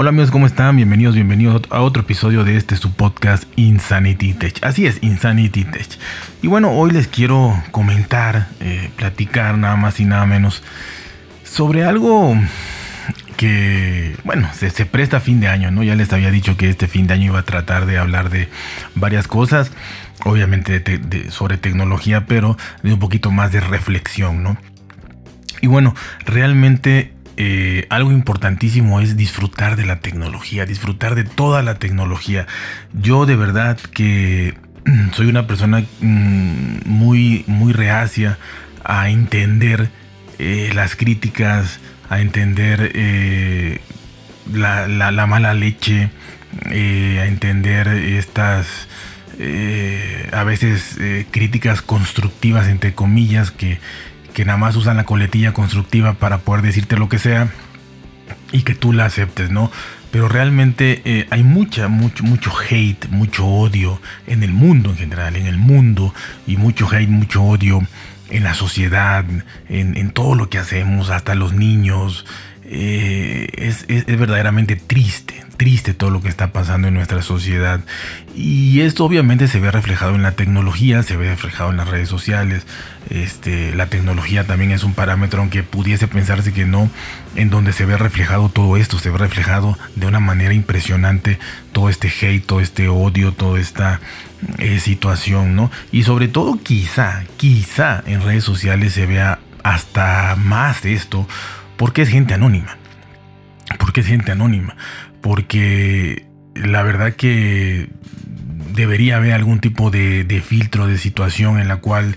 Hola amigos, ¿cómo están? Bienvenidos, bienvenidos a otro episodio de este su podcast Insanity Tech. Así es, Insanity Tech. Y bueno, hoy les quiero comentar, eh, platicar nada más y nada menos sobre algo que, bueno, se, presta a fin de año, ¿no? Ya les había dicho que este fin de año iba a tratar de hablar de varias cosas, obviamente sobre tecnología, pero de un poquito más de reflexión, ¿no? Y bueno, realmente eh, algo importantísimo es disfrutar de la tecnología, disfrutar de toda la tecnología. Yo de verdad que soy una persona mm, muy, muy reacia a entender eh, las críticas, a entender eh, la, mala leche, a entender estas a veces críticas constructivas entre comillas que que nada más usan la coletilla constructiva para poder decirte lo que sea y que tú la aceptes, ¿no? Pero realmente eh, hay mucha, mucho, mucho hate, mucho odio en el mundo en general, en el mundo, y mucho hate, mucho odio en la sociedad, en, todo lo que hacemos, hasta los niños. Eh, es, es, verdaderamente triste, triste todo lo que está pasando en nuestra sociedad. Y esto obviamente se ve reflejado en la tecnología, se ve reflejado en las redes sociales. Este, la tecnología también es un parámetro, aunque pudiese pensarse que no, en donde se ve reflejado todo esto, se ve reflejado de una manera impresionante todo este hate, todo este odio, toda esta eh, situación, ¿no? Y sobre todo quizá, quizá en redes sociales se vea hasta más esto, porque es gente anónima. Porque es gente anónima porque la verdad que debería haber algún tipo de, filtro de situación en la cual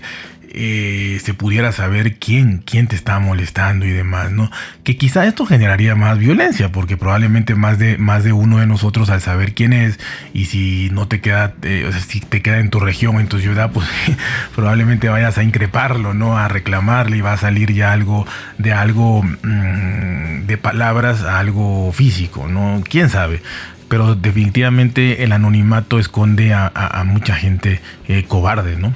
eh, se pudiera saber quién, quién te está molestando y demás, ¿no? Que quizá esto generaría más violencia, porque probablemente más de, más de uno de nosotros al saber quién es, y si no te queda, eh, si te queda en tu región, en tu ciudad, pues probablemente vayas a increparlo, ¿no? A reclamarle y va a salir ya algo de algo mm, de palabras a algo físico, ¿no? ¿Quién sabe? Pero definitivamente el anonimato esconde a, mucha gente eh, cobarde, ¿no?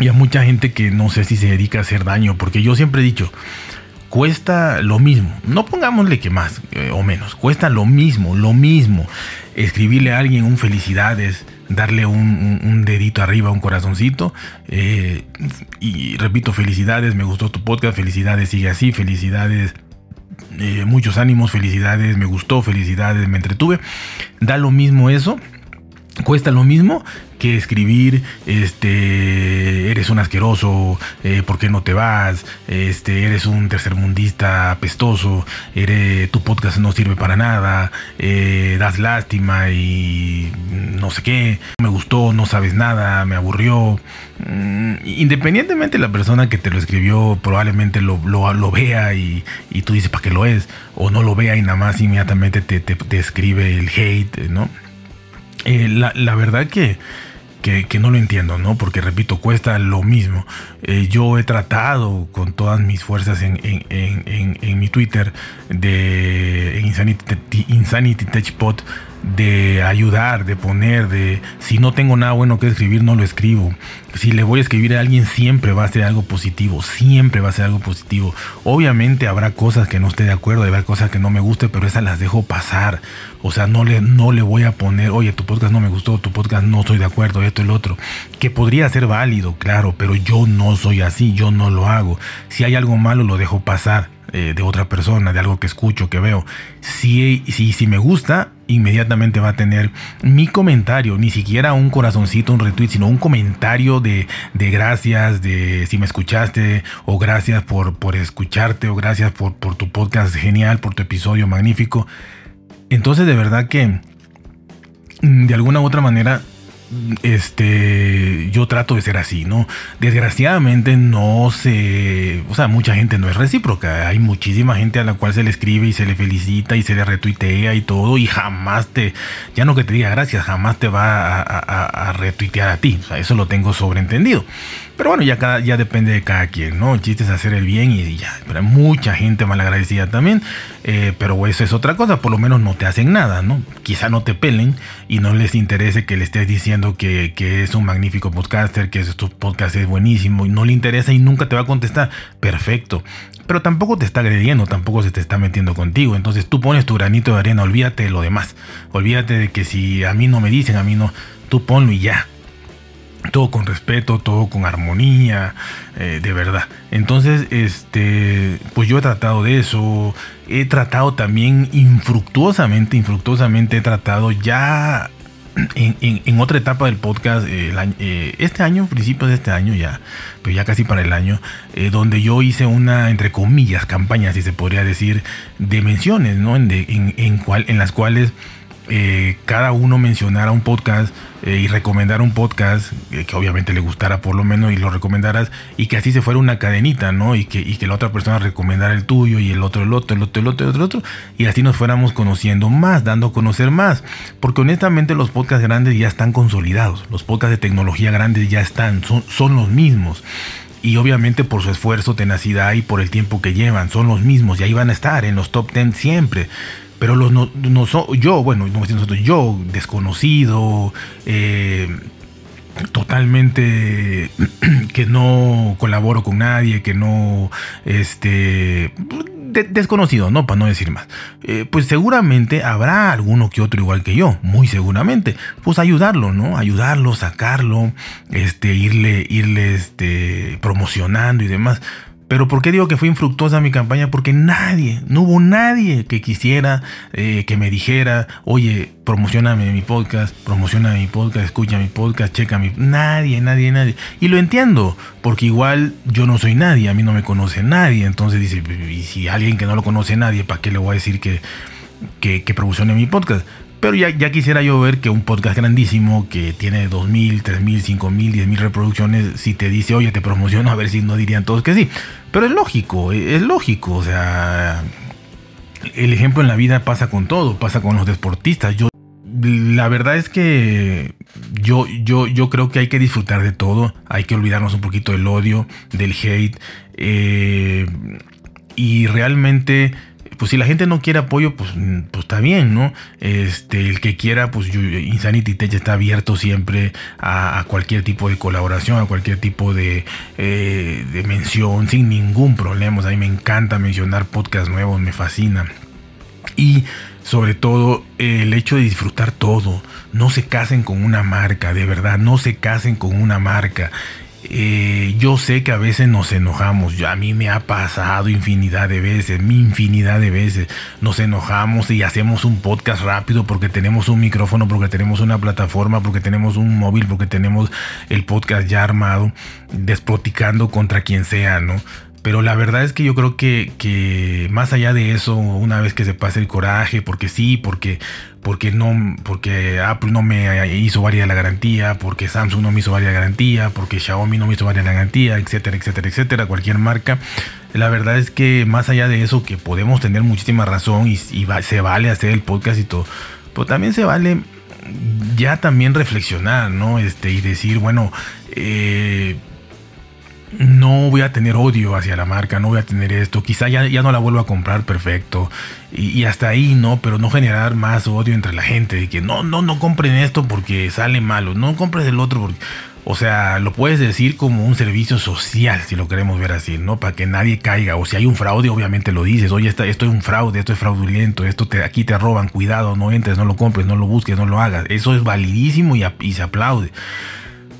Y a mucha gente que no sé si se dedica a hacer daño, porque yo siempre he dicho, cuesta lo mismo, no pongámosle que más eh, o menos, cuesta lo mismo, lo mismo, escribirle a alguien un felicidades, darle un, dedito arriba, un corazoncito, eh, y repito, felicidades, me gustó tu podcast, felicidades, sigue así, felicidades. Eh, muchos ánimos, felicidades, me gustó, felicidades, me entretuve. Da lo mismo eso cuesta lo mismo que escribir este eres un asqueroso eh, por qué no te vas este eres un tercermundista apestoso eres tu podcast no sirve para nada eh, das lástima y no sé qué me gustó no sabes nada me aburrió. Mm, independientemente de la persona que te lo escribió probablemente lo, lo, vea y, y, tú dices para qué lo es o no lo vea y nada más inmediatamente te, te, te escribe el hate no eh, la, verdad que, que, no lo entiendo, ¿no? Porque repito, cuesta lo mismo. Eh, yo he tratado con todas mis fuerzas en, en, mi Twitter de Insanity, Insanity de ayudar, de poner, de si no tengo nada bueno que escribir, no lo escribo. Si le voy a escribir a alguien, siempre va a ser algo positivo, siempre va a ser algo positivo. Obviamente habrá cosas que no esté de acuerdo, habrá cosas que no me guste, pero esas las dejo pasar. O sea, no le, no le voy a poner, oye, tu podcast no me gustó, tu podcast no estoy de acuerdo, esto y lo otro. Que podría ser válido, claro, pero yo no soy así, yo no lo hago. Si hay algo malo, lo dejo pasar eh, de otra persona, de algo que escucho, que veo. Si, si, si me gusta, inmediatamente va a tener mi comentario, ni siquiera un corazoncito, un retweet, sino un comentario de, de gracias, de si me escuchaste, o gracias por, por escucharte, o gracias por, por tu podcast genial, por tu episodio magnífico. Entonces de verdad que de alguna u otra manera este, yo trato de ser así, ¿no? Desgraciadamente no se, o sea, mucha gente no es recíproca. Hay muchísima gente a la cual se le escribe y se le felicita y se le retuitea y todo y jamás te, ya no que te diga gracias, jamás te va a, a retuitear a ti. O sea, eso lo tengo sobreentendido. Pero bueno, ya, cada, ya depende de cada quien, ¿no? El chiste es hacer el bien y ya. Pero hay mucha gente malagradecida también. Eh, pero eso es otra cosa, por lo menos no te hacen nada, ¿no? Quizá no te pelen y no les interese que le estés diciendo que, que es un magnífico podcaster, que tu podcast es buenísimo y no le interesa y nunca te va a contestar. Perfecto. Pero tampoco te está agrediendo, tampoco se te está metiendo contigo. Entonces tú pones tu granito de arena, olvídate de lo demás. Olvídate de que si a mí no me dicen, a mí no, tú ponlo y ya todo con respeto, todo con armonía, eh, de verdad. Entonces, este, pues yo he tratado de eso, he tratado también infructuosamente, infructuosamente he tratado ya en, otra etapa del podcast, eh, eh, este año, principios de este año ya, pero ya casi para el año, donde yo hice una, entre comillas, campaña, si se podría decir, de menciones, ¿no? En, en, cual, en las cuales eh, cada uno mencionara un podcast eh, y recomendara un podcast eh, que obviamente le gustara por lo menos y lo recomendaras y que así se fuera una cadenita, ¿no? Y que, la otra persona recomendara el tuyo y el otro el otro, el otro, el otro, el otro, y así nos fuéramos conociendo más, dando a conocer más. Porque honestamente los podcasts grandes ya están consolidados, los podcasts de tecnología grandes ya están, son, son los mismos y obviamente por su esfuerzo, tenacidad y por el tiempo que llevan, son los mismos y ahí van a estar en los top 10 siempre. Pero los no, no yo, bueno, no nosotros, yo, desconocido, eh, totalmente que no colaboro con nadie, que no, este, desconocido, ¿no? Para no decir más. Eh, pues seguramente habrá alguno que otro igual que yo, muy seguramente. Pues ayudarlo, ¿no? Ayudarlo, sacarlo, este, irle, irle, este, promocionando y demás. Pero ¿por qué digo que fue infructuosa mi campaña? Porque nadie, no hubo nadie que quisiera eh, que me dijera, oye, promocioname mi podcast, promociona mi podcast, escucha mi podcast, checa mi... Nadie, nadie, nadie. Y lo entiendo, porque igual yo no soy nadie, a mí no me conoce nadie. Entonces dice, y si alguien que no lo conoce nadie, ¿para qué le voy a decir que, que, que promocione mi podcast? Pero ya, ya, quisiera yo ver que un podcast grandísimo que tiene 2.000, 3.000, 5.000, 10.000 reproducciones, si te dice, oye, te promociono, a ver si no dirían todos que sí. Pero es lógico, es lógico. O sea, el ejemplo en la vida pasa con todo, pasa con los deportistas. Yo, la verdad es que yo, yo, yo creo que hay que disfrutar de todo. Hay que olvidarnos un poquito del odio, del hate. Eh, y realmente pues si la gente no quiere apoyo, pues, pues está bien, ¿no? Este, el que quiera, pues Insanity Tech está abierto siempre a, cualquier tipo de colaboración, a cualquier tipo de, eh, de mención, sin ningún problema. a mí me encanta mencionar podcasts nuevos, me fascina. Y sobre todo el hecho de disfrutar todo. No se casen con una marca, de verdad, no se casen con una marca. Eh, yo sé que a veces nos enojamos, a mí me ha pasado infinidad de veces, mi infinidad de veces, nos enojamos y hacemos un podcast rápido porque tenemos un micrófono, porque tenemos una plataforma, porque tenemos un móvil, porque tenemos el podcast ya armado, despoticando contra quien sea, ¿no? Pero la verdad es que yo creo que, que, más allá de eso, una vez que se pase el coraje, porque sí, porque, porque, no, porque Apple no me hizo varias la garantía, porque Samsung no me hizo varias la garantía, porque Xiaomi no me hizo varias la garantía, etcétera, etcétera, etcétera, cualquier marca. La verdad es que más allá de eso, que podemos tener muchísima razón y, se vale hacer el podcast y todo, pero también se vale ya también reflexionar, ¿no? Este, y decir, bueno, eh, no voy a tener odio hacia la marca, no voy a tener esto, quizá ya, ya no la vuelvo a comprar, perfecto. Y, hasta ahí, ¿no? Pero no generar más odio entre la gente, de que no, no, no compren esto porque sale malo, no compres el otro porque... O sea, lo puedes decir como un servicio social, si lo queremos ver así, ¿no? Para que nadie caiga. O si hay un fraude, obviamente lo dices. Oye, esto, es un fraude, esto es fraudulento, esto aquí te roban, cuidado, no entres, no lo compres, no lo busques, no lo hagas. Eso es validísimo y, y se aplaude.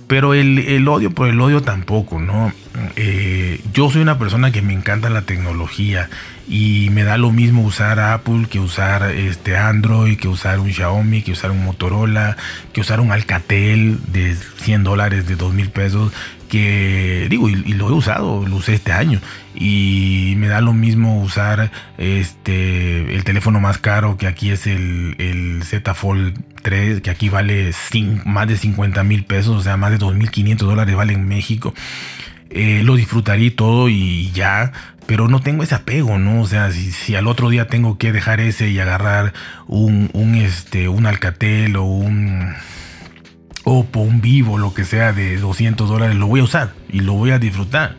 Pero el, odio por el odio tampoco, ¿no? Eh, yo soy una persona que me encanta la tecnología y me da lo mismo usar Apple que usar este Android, que usar un Xiaomi, que usar un Motorola, que usar un Alcatel de 100 dólares, de 2 mil pesos, que digo, y, lo he usado, lo usé este año y me da lo mismo usar este el teléfono más caro que aquí es el, el Z Fold 3, que aquí vale más de 50 mil pesos, o sea, más de 2.500 dólares vale en México. Eh, lo disfrutaría todo y ya, pero no tengo ese apego, ¿no? O sea, si, al otro día tengo que dejar ese y agarrar un, un, este, un Alcatel o un Oppo, un Vivo, lo que sea de 200 dólares, lo voy a usar y lo voy a disfrutar.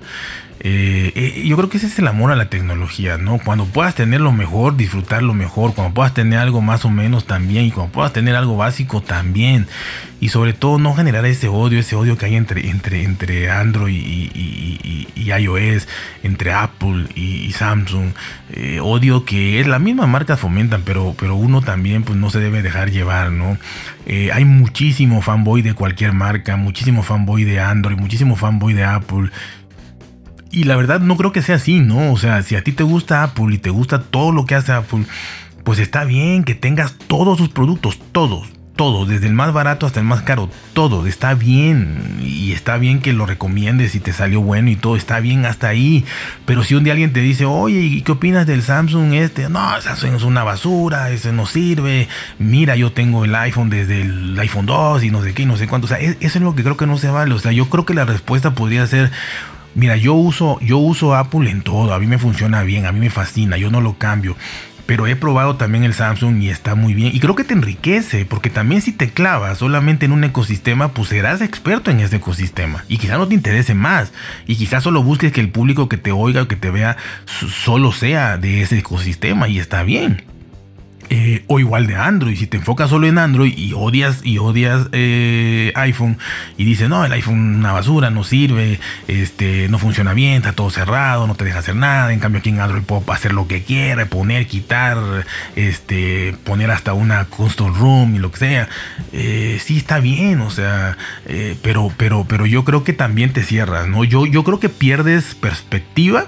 Eh, eh, yo creo que ese es el amor a la tecnología, ¿no? Cuando puedas tener lo mejor, disfrutar lo mejor, cuando puedas tener algo más o menos también, y cuando puedas tener algo básico también, y sobre todo no generar ese odio, ese odio que hay entre, entre, entre Android y, iOS, entre Apple y, Samsung, eh, odio que es la misma marca fomentan, pero, pero uno también pues no se debe dejar llevar, ¿no? hay muchísimo fanboy de cualquier marca, muchísimo fanboy de Android, muchísimo fanboy de Apple y la verdad no creo que sea así, ¿no? O sea, si a ti te gusta Apple y te gusta todo lo que hace Apple, pues está bien que tengas todos sus productos, todos, todos, desde el más barato hasta el más caro, todo, está bien. Y está bien que lo recomiendes y te salió bueno y todo, está bien hasta ahí. Pero si un día alguien te dice, oye, ¿y qué opinas del Samsung este? No, Samsung es una basura, ese no sirve. Mira, yo tengo el iPhone desde el iPhone 2 y no sé qué, no sé cuánto. O sea, e-, eso es lo que creo que no se vale. O sea, yo creo que la respuesta podría ser, Mira, yo uso, yo uso Apple en todo, a mí me funciona bien, a mí me fascina, yo no lo cambio. Pero he probado también el Samsung y está muy bien. Y creo que te enriquece, porque también si te clavas solamente en un ecosistema, pues serás experto en ese ecosistema. Y quizás no te interese más. Y quizás solo busques que el público que te oiga o que te vea solo sea de ese ecosistema. Y está bien. Eh, o igual de Android. Si te enfocas solo en Android y odias y odias eh, iPhone y dices no el iPhone es una basura, no sirve, este, no funciona bien, está todo cerrado, no te deja hacer nada. En cambio aquí en Android puedo hacer lo que quiera, poner, quitar, este, poner hasta una custom room y lo que sea. Eh, sí está bien, o sea, pero, pero, pero yo creo que también te cierras, ¿no? Yo, yo creo que pierdes perspectiva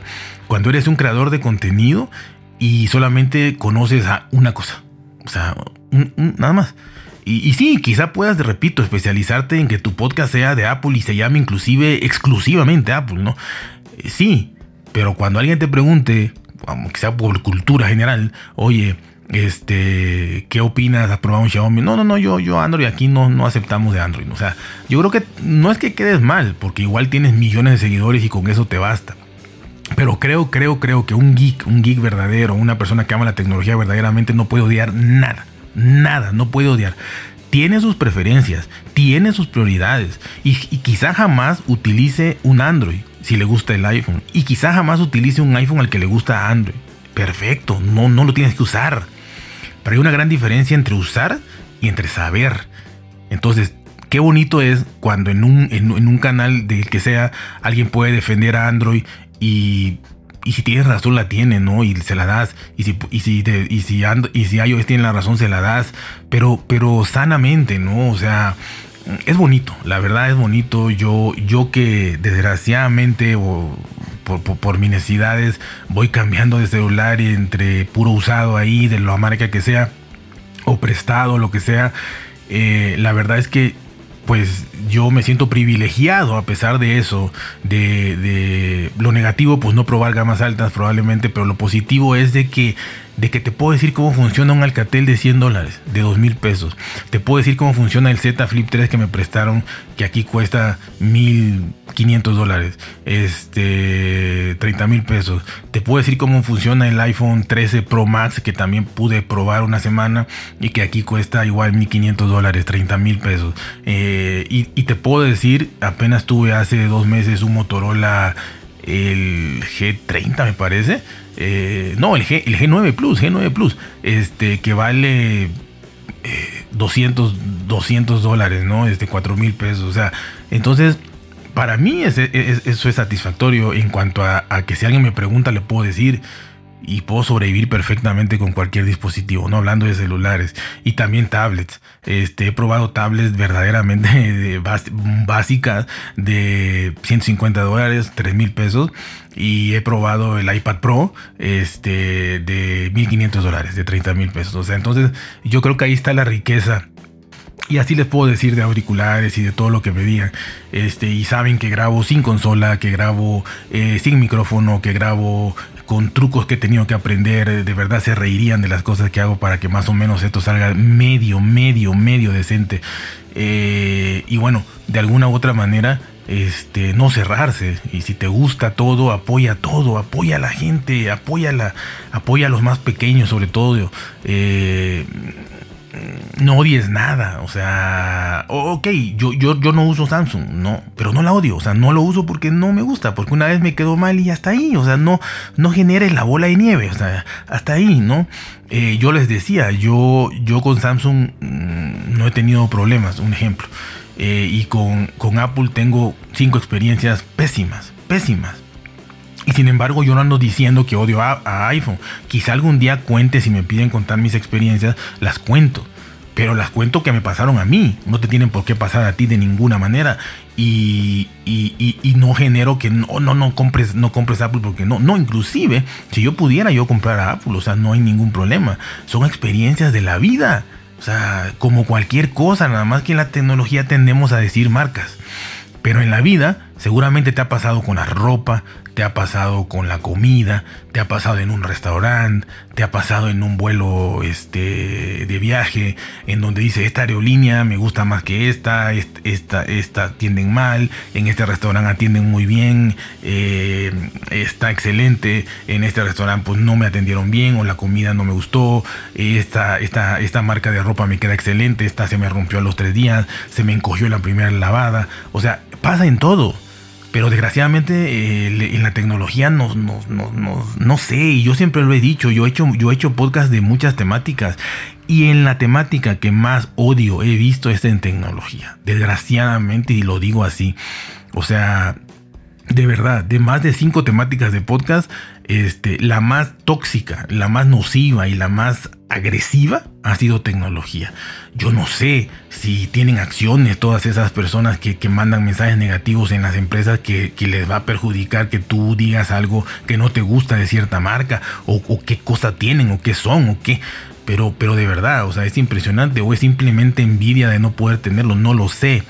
cuando eres un creador de contenido y solamente conoces a una cosa. O sea, nada más. Y, sí, quizá puedas, repito, especializarte en que tu podcast sea de Apple y se llame inclusive exclusivamente Apple, ¿no? Eh, sí, pero cuando alguien te pregunte, sea por cultura general, oye, este, ¿qué opinas? ¿Has probado un Xiaomi? No, no, no, yo, yo Android aquí no, no aceptamos de Android. O sea, yo creo que no es que quedes mal, porque igual tienes millones de seguidores y con eso te basta. Pero creo, creo, creo que un geek, un geek verdadero, una persona que ama la tecnología verdaderamente no puede odiar nada. Nada, no puede odiar. Tiene sus preferencias, tiene sus prioridades y, quizá jamás utilice un Android si le gusta el iPhone y quizá jamás utilice un iPhone al que le gusta Android. Perfecto, no, no lo tienes que usar. Pero hay una gran diferencia entre usar y entre saber. Entonces, qué bonito es cuando en un, en, en un canal del que sea alguien puede defender a Android y, si tienes razón la tiene, ¿no? Y se la das. Y si, y si, y si, y si iOS tiene la razón, se la das. Pero, pero sanamente, ¿no? O sea, es bonito. La verdad es bonito. Yo, yo que desgraciadamente o por, por, mis necesidades voy cambiando de celular entre puro usado ahí, de la marca que sea, o prestado, lo que sea. Eh, la verdad es que pues yo me siento privilegiado a pesar de eso, de, lo negativo, pues no probar gamas altas probablemente, pero lo positivo es de que de que te puedo decir cómo funciona un Alcatel de 100 dólares, de 2 mil pesos. Te puedo decir cómo funciona el Z Flip 3 que me prestaron, que aquí cuesta 1500 dólares, este, 30 mil pesos. Te puedo decir cómo funciona el iPhone 13 Pro Max, que también pude probar una semana y que aquí cuesta igual 1500 dólares, 30 mil pesos. Eh, y, y te puedo decir, apenas tuve hace dos meses un Motorola, el G30 me parece eh, no, el, G, el G9 Plus, G9 Plus, este, que vale 200, eh, 200 dólares, ¿no? Este, 4 mil pesos. O sea, entonces, para mí eso es satisfactorio en cuanto a, que si alguien me pregunta, le puedo decir, y puedo sobrevivir perfectamente con cualquier dispositivo, no hablando de celulares y también tablets. Este, he probado tablets verdaderamente básicas de 150 dólares, 3 mil pesos y he probado el iPad Pro este, de 1500 dólares, de 30 mil pesos. O sea, entonces yo creo que ahí está la riqueza y así les puedo decir de auriculares y de todo lo que me digan. Este, y saben que grabo sin consola, que grabo eh, sin micrófono, que grabo con trucos que he tenido que aprender, de verdad se reirían de las cosas que hago para que más o menos esto salga medio, medio, medio decente. Eh, y bueno, de alguna u otra manera, este, no cerrarse. Y si te gusta todo, apoya todo, apoya a la gente, apoya, la, apoya a los más pequeños sobre todo. Eh, no odies nada. O sea, ok, yo, yo, yo no uso Samsung, no, pero no la odio. O sea, no lo uso porque no me gusta, porque una vez me quedó mal y hasta ahí. O sea, no, no generes la bola de nieve. O sea, hasta ahí, ¿no? Eh, yo les decía, yo, yo con Samsung mm, no he tenido problemas, un ejemplo. Eh, y con, con Apple tengo cinco experiencias pésimas, pésimas. Y sin embargo, yo no ando diciendo que odio a, iPhone. Quizá algún día cuente, si me piden contar mis experiencias, las cuento. Pero las cuento que me pasaron a mí. No te tienen por qué pasar a ti de ninguna manera. Y, y, no genero que no, no, no compres, no compres Apple porque no. No, inclusive, si yo pudiera yo comprar a Apple, o sea, no hay ningún problema. Son experiencias de la vida. O sea, como cualquier cosa, nada más que en la tecnología tendemos a decir marcas. Pero en la vida seguramente te ha pasado con la ropa, te ha pasado con la comida, te ha pasado en un restaurante, te ha pasado en un vuelo este, de viaje, en donde dice esta aerolínea me gusta más que esta, esta, esta atienden mal, en este restaurante atienden muy bien, eh, está excelente, en este restaurante pues no me atendieron bien o la comida no me gustó, esta, esta, esta marca de ropa me queda excelente, esta se me rompió a los tres días, se me encogió la primera lavada, o sea, pasa en todo. Pero desgraciadamente eh, en la tecnología no, no, no, no, sé, y yo siempre lo he dicho, yo he hecho, yo he hecho podcast de muchas temáticas y en la temática que más odio he visto es en tecnología. Desgraciadamente, y lo digo así. O sea, de verdad, de más de cinco temáticas de podcast, este, la más tóxica, la más nociva y la más agresiva ha sido tecnología. Yo no sé si tienen acciones todas esas personas que, mandan mensajes negativos en las empresas que, les va a perjudicar que tú digas algo que no te gusta de cierta marca o, qué cosa tienen o qué son o qué. Pero, pero de verdad, o sea, es impresionante o es simplemente envidia de no poder tenerlo, no lo sé.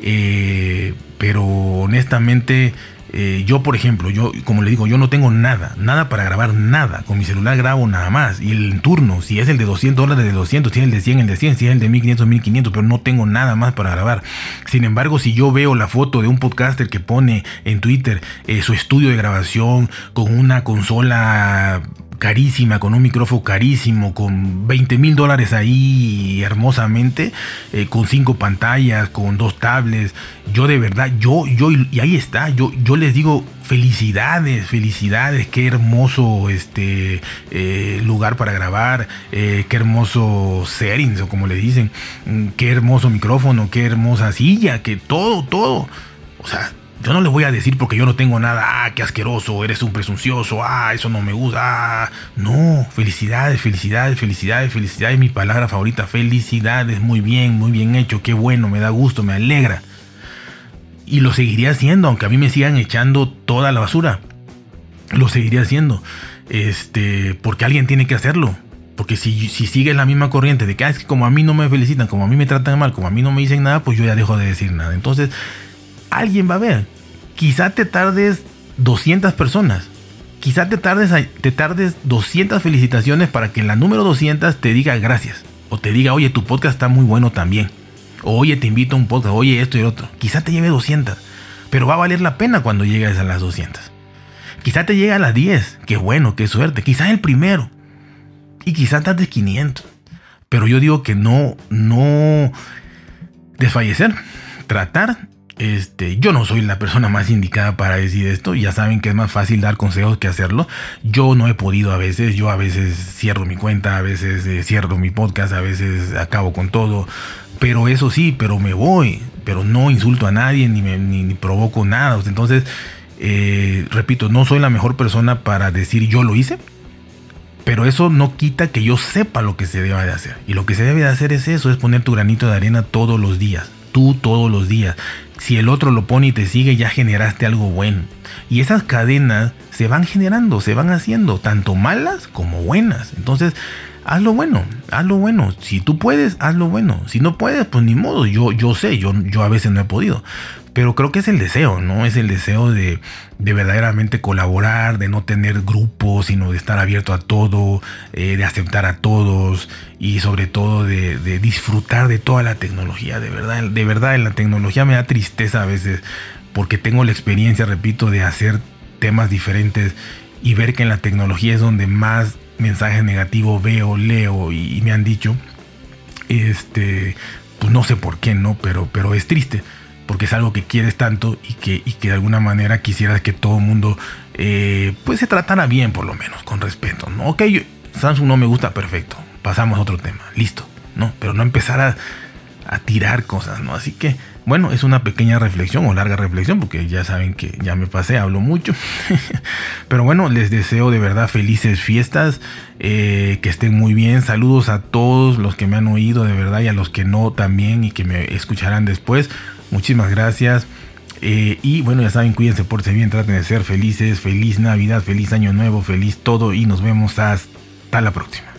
Eh, pero honestamente eh, yo, por ejemplo, yo, como le digo, yo no tengo nada, nada para grabar nada. Con mi celular grabo nada más. Y el turno, si es el de 200 dólares, de 200, si es el de 100, el de 100, si es el de 1500, 1500, pero no tengo nada más para grabar. Sin embargo, si yo veo la foto de un podcaster que pone en Twitter eh, su estudio de grabación con una consola carísima, con un micrófono carísimo, con 20 mil dólares ahí hermosamente, eh, con cinco pantallas, con dos tablets. Yo de verdad, yo, yo, y ahí está, yo, yo les digo felicidades, felicidades, qué hermoso este eh, lugar para grabar, eh, qué hermoso settings o como le dicen, mm, qué hermoso micrófono, qué hermosa silla, que todo, todo. O sea, yo no le voy a decir porque yo no tengo nada, ah, qué asqueroso, eres un presuncioso, ah, eso no me gusta, ah. No, felicidades, felicidades, felicidades, felicidades, mi palabra favorita, felicidades, muy bien, muy bien hecho, qué bueno, me da gusto, me alegra. Y lo seguiría haciendo, aunque a mí me sigan echando toda la basura. Lo seguiría haciendo. Este, porque alguien tiene que hacerlo. Porque si, si sigues la misma corriente de que, ah, es que como a mí no me felicitan, como a mí me tratan mal, como a mí no me dicen nada, pues yo ya dejo de decir nada. Entonces, alguien va a ver. Quizá te tardes 200 personas. Quizá te tardes, te tardes 200 felicitaciones para que la número 200 te diga gracias. O te diga, oye, tu podcast está muy bueno también. O oye, te invito a un podcast, oye, esto y el otro. Quizá te lleve 200. Pero va a valer la pena cuando llegues a las 200. Quizá te llegue a las 10. Qué bueno, qué suerte. Quizá el primero. Y quizá tardes 500. Pero yo digo que no, no desfallecer. Tratar este, yo no soy la persona más indicada para decir esto. Ya saben que es más fácil dar consejos que hacerlo. Yo no he podido a veces. Yo a veces cierro mi cuenta, a veces eh, cierro mi podcast, a veces acabo con todo. Pero eso sí, pero me voy. Pero no insulto a nadie ni, me, provoco nada. Entonces, eh, repito, no soy la mejor persona para decir yo lo hice. Pero eso no quita que yo sepa lo que se debe de hacer. Y lo que se debe de hacer es eso, es poner tu granito de arena todos los días. Tú todos los días si el otro lo pone y te sigue, ya generaste algo bueno. Y esas cadenas se van generando, se van haciendo, tanto malas como buenas. Entonces, haz lo bueno, haz lo bueno. Si tú puedes, haz lo bueno. Si no puedes, pues ni modo. Yo, yo sé, yo, yo a veces no he podido. Pero creo que es el deseo, ¿no? Es el deseo de, de verdaderamente colaborar, de no tener grupos, sino de estar abierto a todo, eh, de aceptar a todos y sobre todo de, disfrutar de toda la tecnología. De verdad, de verdad, en la tecnología me da tristeza a veces porque tengo la experiencia, repito, de hacer temas diferentes y ver que en la tecnología es donde más mensajes negativos veo, leo y, me han dicho Este, pues no sé por qué, ¿no? Pero, pero es triste porque es algo que quieres tanto y que, y que de alguna manera quisieras que todo el mundo eh, pues se tratara bien por lo menos, con respeto, ¿no? Ok, Samsung no me gusta, perfecto, pasamos a otro tema, listo, ¿no? Pero no empezar a, a tirar cosas, ¿no? Así que, bueno, es una pequeña reflexión o larga reflexión, porque ya saben que ya me pasé, hablo mucho. Pero bueno, les deseo de verdad felices fiestas, eh, que estén muy bien. Saludos a todos los que me han oído de verdad y a los que no también y que me escucharán después. Muchísimas gracias. Eh, y bueno, ya saben, cuídense, por bien, traten de ser felices. Feliz Navidad, feliz Año Nuevo, feliz todo y nos vemos hasta la próxima.